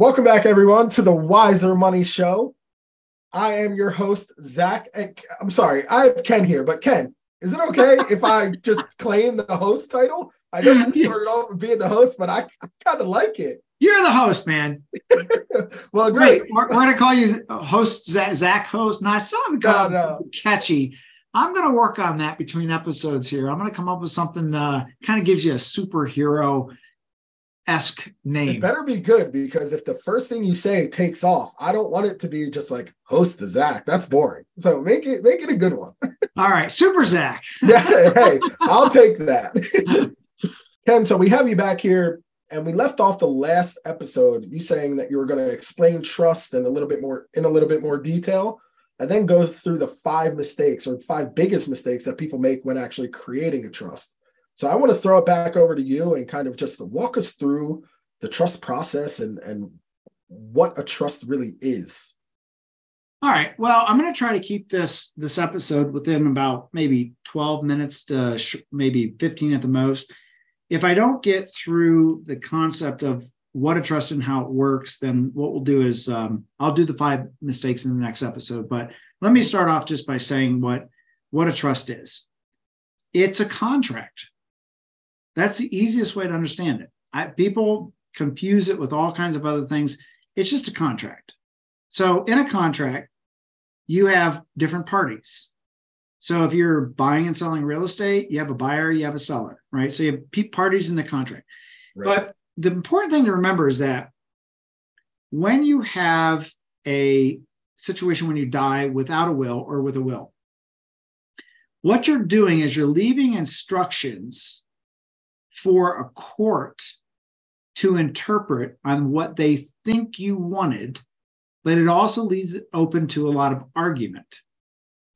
Welcome back, everyone, to the Wiser Money Show. I am your host, Zach. I'm sorry, I have Ken here, but Ken, is it okay if I just claim the host title? I know you started off with being the host, but I, I kind of like it. You're the host, man. well, great. We're, we're going to call you host, Zach, Zach host. No, I still haven't got no, no. catchy. I'm going to work on that between episodes here. I'm going to come up with something uh, kind of gives you a superhero esque name. It better be good because if the first thing you say takes off, I don't want it to be just like host the Zach. That's boring. So make it make it a good one. All right, Super Zach. yeah, hey, I'll take that. Ken, so we have you back here, and we left off the last episode. You saying that you were going to explain trust in a little bit more in a little bit more detail, and then go through the five mistakes or five biggest mistakes that people make when actually creating a trust. So I want to throw it back over to you and kind of just walk us through the trust process and and what a trust really is. All right. Well, I'm going to try to keep this this episode within about maybe 12 minutes to sh- maybe 15 at the most. If I don't get through the concept of what a trust and how it works, then what we'll do is um, I'll do the five mistakes in the next episode. But let me start off just by saying what what a trust is. It's a contract. That's the easiest way to understand it. I, people confuse it with all kinds of other things. It's just a contract. So, in a contract, you have different parties. So, if you're buying and selling real estate, you have a buyer, you have a seller, right? So, you have parties in the contract. Right. But the important thing to remember is that when you have a situation when you die without a will or with a will, what you're doing is you're leaving instructions for a court to interpret on what they think you wanted, but it also leaves it open to a lot of argument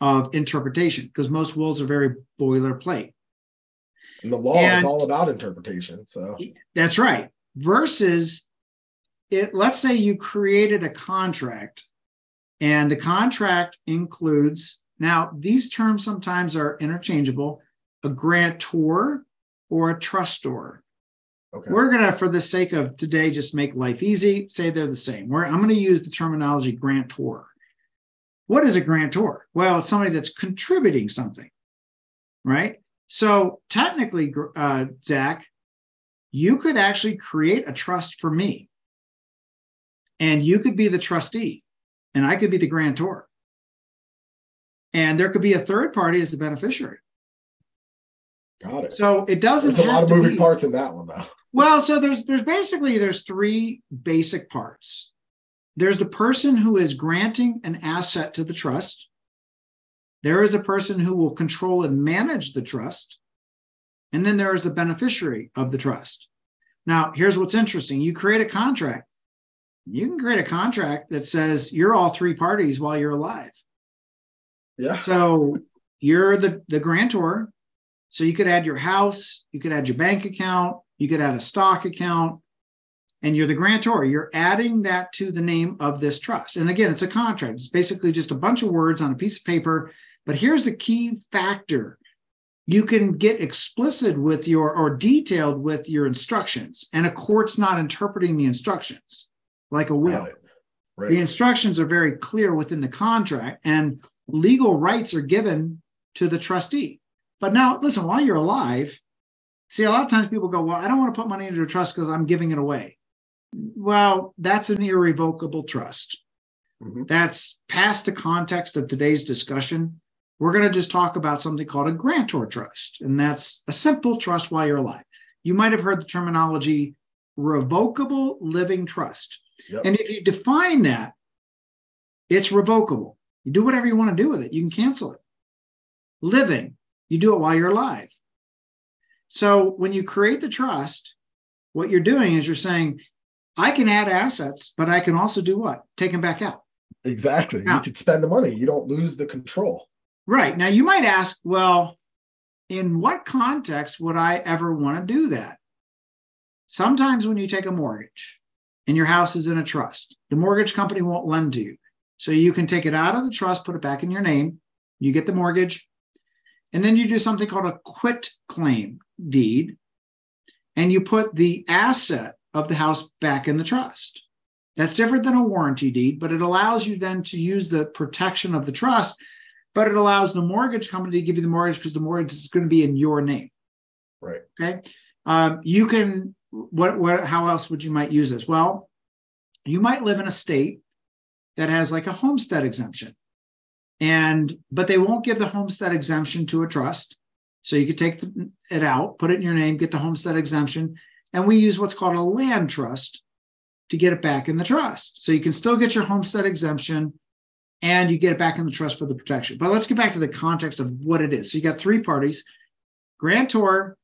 of interpretation because most wills are very boilerplate. And the law and is all about interpretation. So that's right. Versus it, let's say you created a contract and the contract includes now these terms sometimes are interchangeable a grantor or a trustor. Okay. We're going to, for the sake of today, just make life easy, say they're the same. We're, I'm going to use the terminology grantor. What is a grantor? Well, it's somebody that's contributing something, right? So technically, uh, Zach, you could actually create a trust for me, and you could be the trustee, and I could be the grantor. And there could be a third party as the beneficiary. Got it. So it doesn't. There's a lot of moving be, parts in that one, though. Well, so there's there's basically there's three basic parts. There's the person who is granting an asset to the trust. There is a person who will control and manage the trust. And then there is a beneficiary of the trust. Now, here's what's interesting you create a contract. You can create a contract that says you're all three parties while you're alive. Yeah. So you're the, the grantor, so you could add your house, you could add your bank account, you could add a stock account, and you're the grantor. You're adding that to the name of this trust. And again, it's a contract. It's basically just a bunch of words on a piece of paper. But here's the key factor you can get explicit with your or detailed with your instructions, and a court's not interpreting the instructions like a will. Right. Right. The instructions are very clear within the contract, and legal rights are given to the trustee. But now, listen, while you're alive, see, a lot of times people go, Well, I don't want to put money into a trust because I'm giving it away. Well, that's an irrevocable trust. Mm-hmm. That's past the context of today's discussion. We're going to just talk about something called a grantor trust, and that's a simple trust while you're alive. You might have heard the terminology revocable living trust. Yep. And if you define that, it's revocable. You do whatever you want to do with it, you can cancel it. Living, you do it while you're alive. So when you create the trust, what you're doing is you're saying, I can add assets, but I can also do what? Take them back out. Exactly. Now, you can spend the money. You don't lose the control. Right. Now you might ask, well, in what context would I ever want to do that? Sometimes when you take a mortgage and your house is in a trust, the mortgage company won't lend to you. So you can take it out of the trust, put it back in your name. You get the mortgage, and then you do something called a quit claim deed, and you put the asset of the house back in the trust. That's different than a warranty deed, but it allows you then to use the protection of the trust, but it allows the mortgage company to give you the mortgage because the mortgage is going to be in your name. Right. Okay. Um, you can, what, what, how else would you might use this? Well, you might live in a state that has like a homestead exemption. And, but they won't give the homestead exemption to a trust. So you could take it out, put it in your name, get the homestead exemption. And we use what's called a land trust to get it back in the trust. So you can still get your homestead exemption and you get it back in the trust for the protection. But let's get back to the context of what it is. So you got three parties grantor,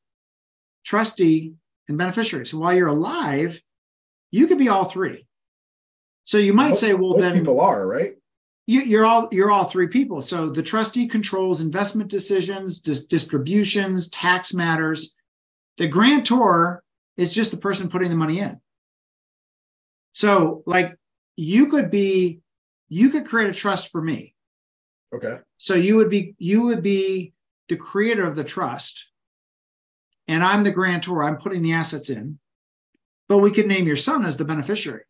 trustee, and beneficiary. So while you're alive, you could be all three. So you might most, say, well, then people are right. You, are all you're all three people. So the trustee controls investment decisions, dis- distributions, tax matters. The grantor is just the person putting the money in. So, like, you could be, you could create a trust for me. Okay. So you would be, you would be the creator of the trust, and I'm the grantor. I'm putting the assets in, but we could name your son as the beneficiary.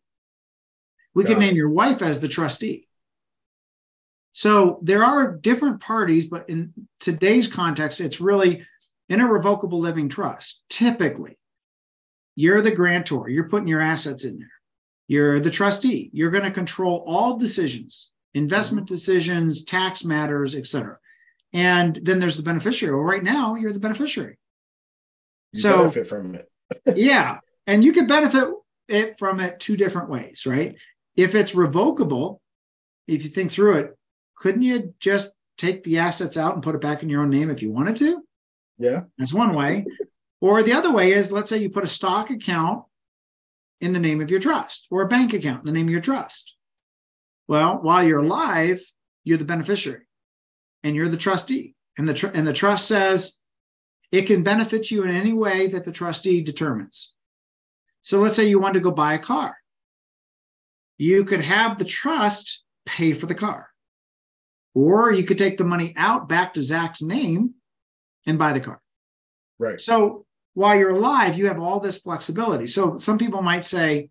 We could name your wife as the trustee. So there are different parties, but in today's context, it's really in a revocable living trust. Typically, you're the grantor, you're putting your assets in there. You're the trustee. You're going to control all decisions, investment mm-hmm. decisions, tax matters, etc. And then there's the beneficiary. Well, right now you're the beneficiary. You so benefit from it. yeah, and you can benefit it from it two different ways, right? If it's revocable, if you think through it, couldn't you just take the assets out and put it back in your own name if you wanted to? Yeah. That's one way. Or the other way is let's say you put a stock account in the name of your trust or a bank account in the name of your trust. Well, while you're alive, you're the beneficiary and you're the trustee. And the, tr- and the trust says it can benefit you in any way that the trustee determines. So let's say you want to go buy a car. You could have the trust pay for the car. Or you could take the money out back to Zach's name and buy the car. Right. So while you're alive, you have all this flexibility. So some people might say,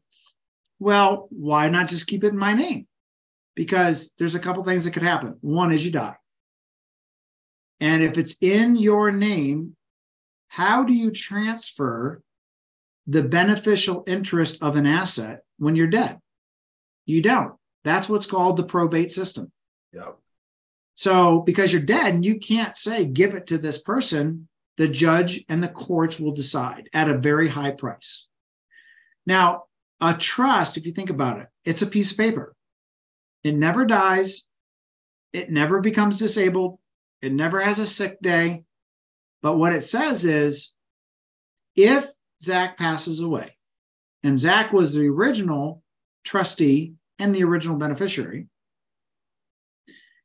well, why not just keep it in my name? Because there's a couple things that could happen. One is you die. And if it's in your name, how do you transfer the beneficial interest of an asset when you're dead? You don't. That's what's called the probate system. Yeah. So because you're dead and you can't say give it to this person, the judge and the courts will decide at a very high price. Now, a trust, if you think about it, it's a piece of paper. It never dies. It never becomes disabled. It never has a sick day. But what it says is if Zach passes away, and Zach was the original trustee and the original beneficiary,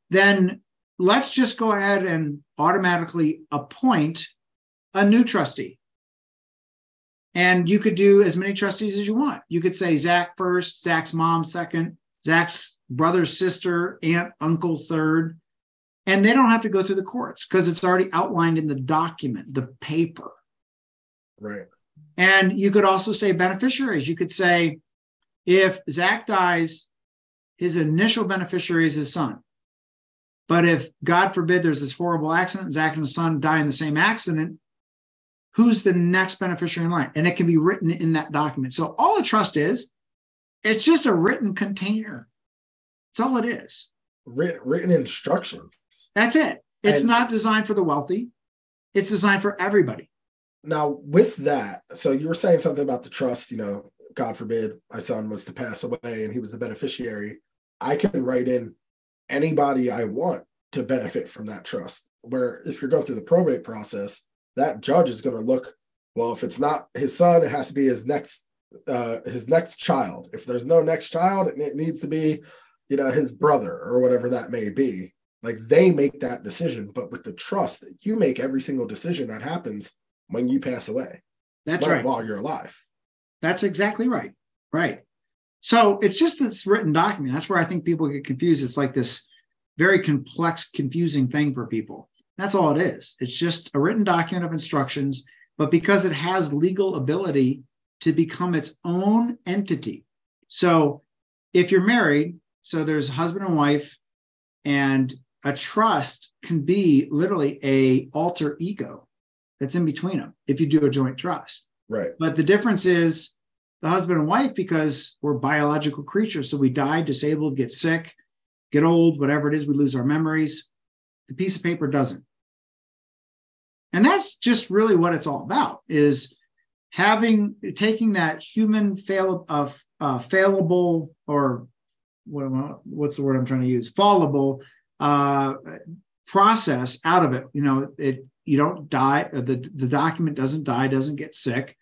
then let's just go ahead and automatically appoint a new trustee. And you could do as many trustees as you want. You could say Zach first, Zach's mom second, Zach's brother, sister, aunt, uncle third. And they don't have to go through the courts because it's already outlined in the document, the paper. Right. And you could also say beneficiaries. You could say if Zach dies, his initial beneficiary is his son. But if God forbid there's this horrible accident, Zach and his son die in the same accident, who's the next beneficiary in line? And it can be written in that document. So all a trust is, it's just a written container. That's all it is. Written, written instructions. That's it. It's and not designed for the wealthy. It's designed for everybody. Now, with that, so you were saying something about the trust, you know, God forbid my son was to pass away and he was the beneficiary. I can write in anybody I want to benefit from that trust. Where if you're going through the probate process, that judge is going to look well if it's not his son it has to be his next uh his next child. If there's no next child it needs to be you know his brother or whatever that may be. Like they make that decision but with the trust you make every single decision that happens when you pass away that's right. while you're alive. That's exactly right. Right so it's just this written document that's where i think people get confused it's like this very complex confusing thing for people that's all it is. It's just a written document of instructions, but because it has legal ability to become its own entity. So if you're married, so there's husband and wife, and a trust can be literally a alter ego that's in between them if you do a joint trust. Right. But the difference is the husband and wife, because we're biological creatures. So we die, disabled, get sick, get old, whatever it is, we lose our memories. The piece of paper doesn't. And that's just really what it's all about is having taking that human fail of uh, failable or what, what's the word I'm trying to use? Fallible uh, process out of it. You know, it you don't die. The the document doesn't die, doesn't get sick.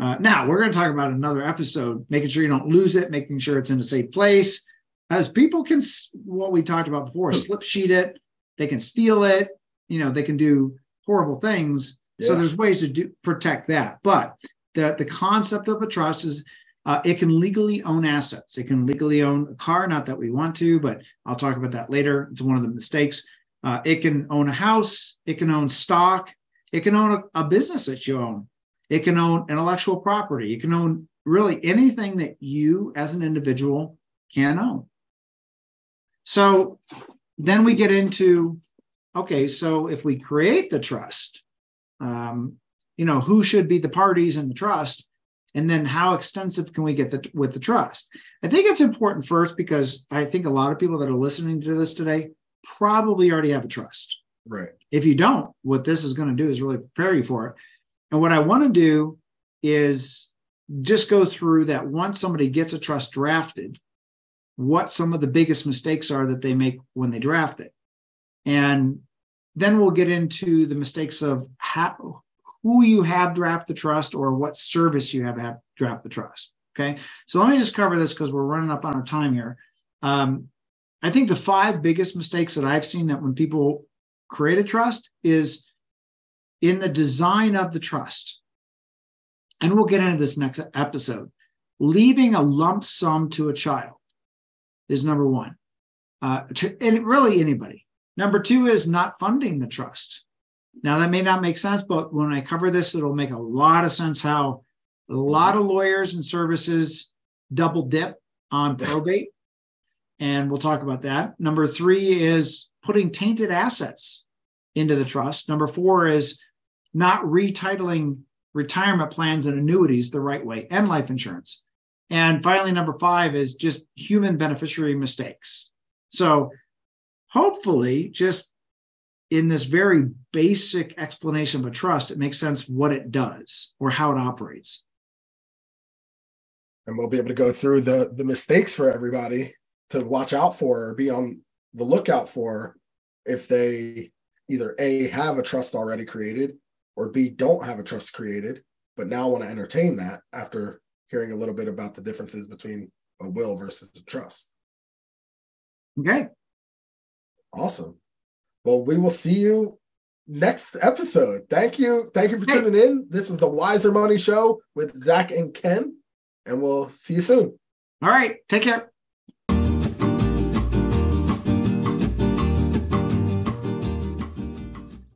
Uh, now we're going to talk about another episode, making sure you don't lose it, making sure it's in a safe place. As people can, what we talked about before, hmm. slip sheet it, they can steal it. You know, they can do horrible things. Yeah. So there's ways to do protect that. But the the concept of a trust is uh, it can legally own assets. It can legally own a car, not that we want to, but I'll talk about that later. It's one of the mistakes. Uh, it can own a house. It can own stock. It can own a, a business that you own. It can own intellectual property. It can own really anything that you as an individual can own. So then we get into okay, so if we create the trust, um, you know, who should be the parties in the trust? and then how extensive can we get the, with the trust i think it's important first because i think a lot of people that are listening to this today probably already have a trust right if you don't what this is going to do is really prepare you for it and what i want to do is just go through that once somebody gets a trust drafted what some of the biggest mistakes are that they make when they draft it and then we'll get into the mistakes of how who you have draft the trust or what service you have, have draft the trust. Okay. So let me just cover this because we're running up on our time here. Um, I think the five biggest mistakes that I've seen that when people create a trust is in the design of the trust. And we'll get into this next episode. Leaving a lump sum to a child is number one. Uh, to, and really anybody. Number two is not funding the trust. Now, that may not make sense, but when I cover this, it'll make a lot of sense how a lot of lawyers and services double dip on probate. and we'll talk about that. Number three is putting tainted assets into the trust. Number four is not retitling retirement plans and annuities the right way and life insurance. And finally, number five is just human beneficiary mistakes. So hopefully, just in this very basic explanation of a trust, it makes sense what it does or how it operates. And we'll be able to go through the the mistakes for everybody to watch out for or be on the lookout for if they either A have a trust already created or B don't have a trust created, but now want to entertain that after hearing a little bit about the differences between a will versus a trust. Okay. Awesome. Well, we will see you next episode. Thank you. Thank you for tuning in. This was the Wiser Money Show with Zach and Ken, and we'll see you soon. All right. Take care.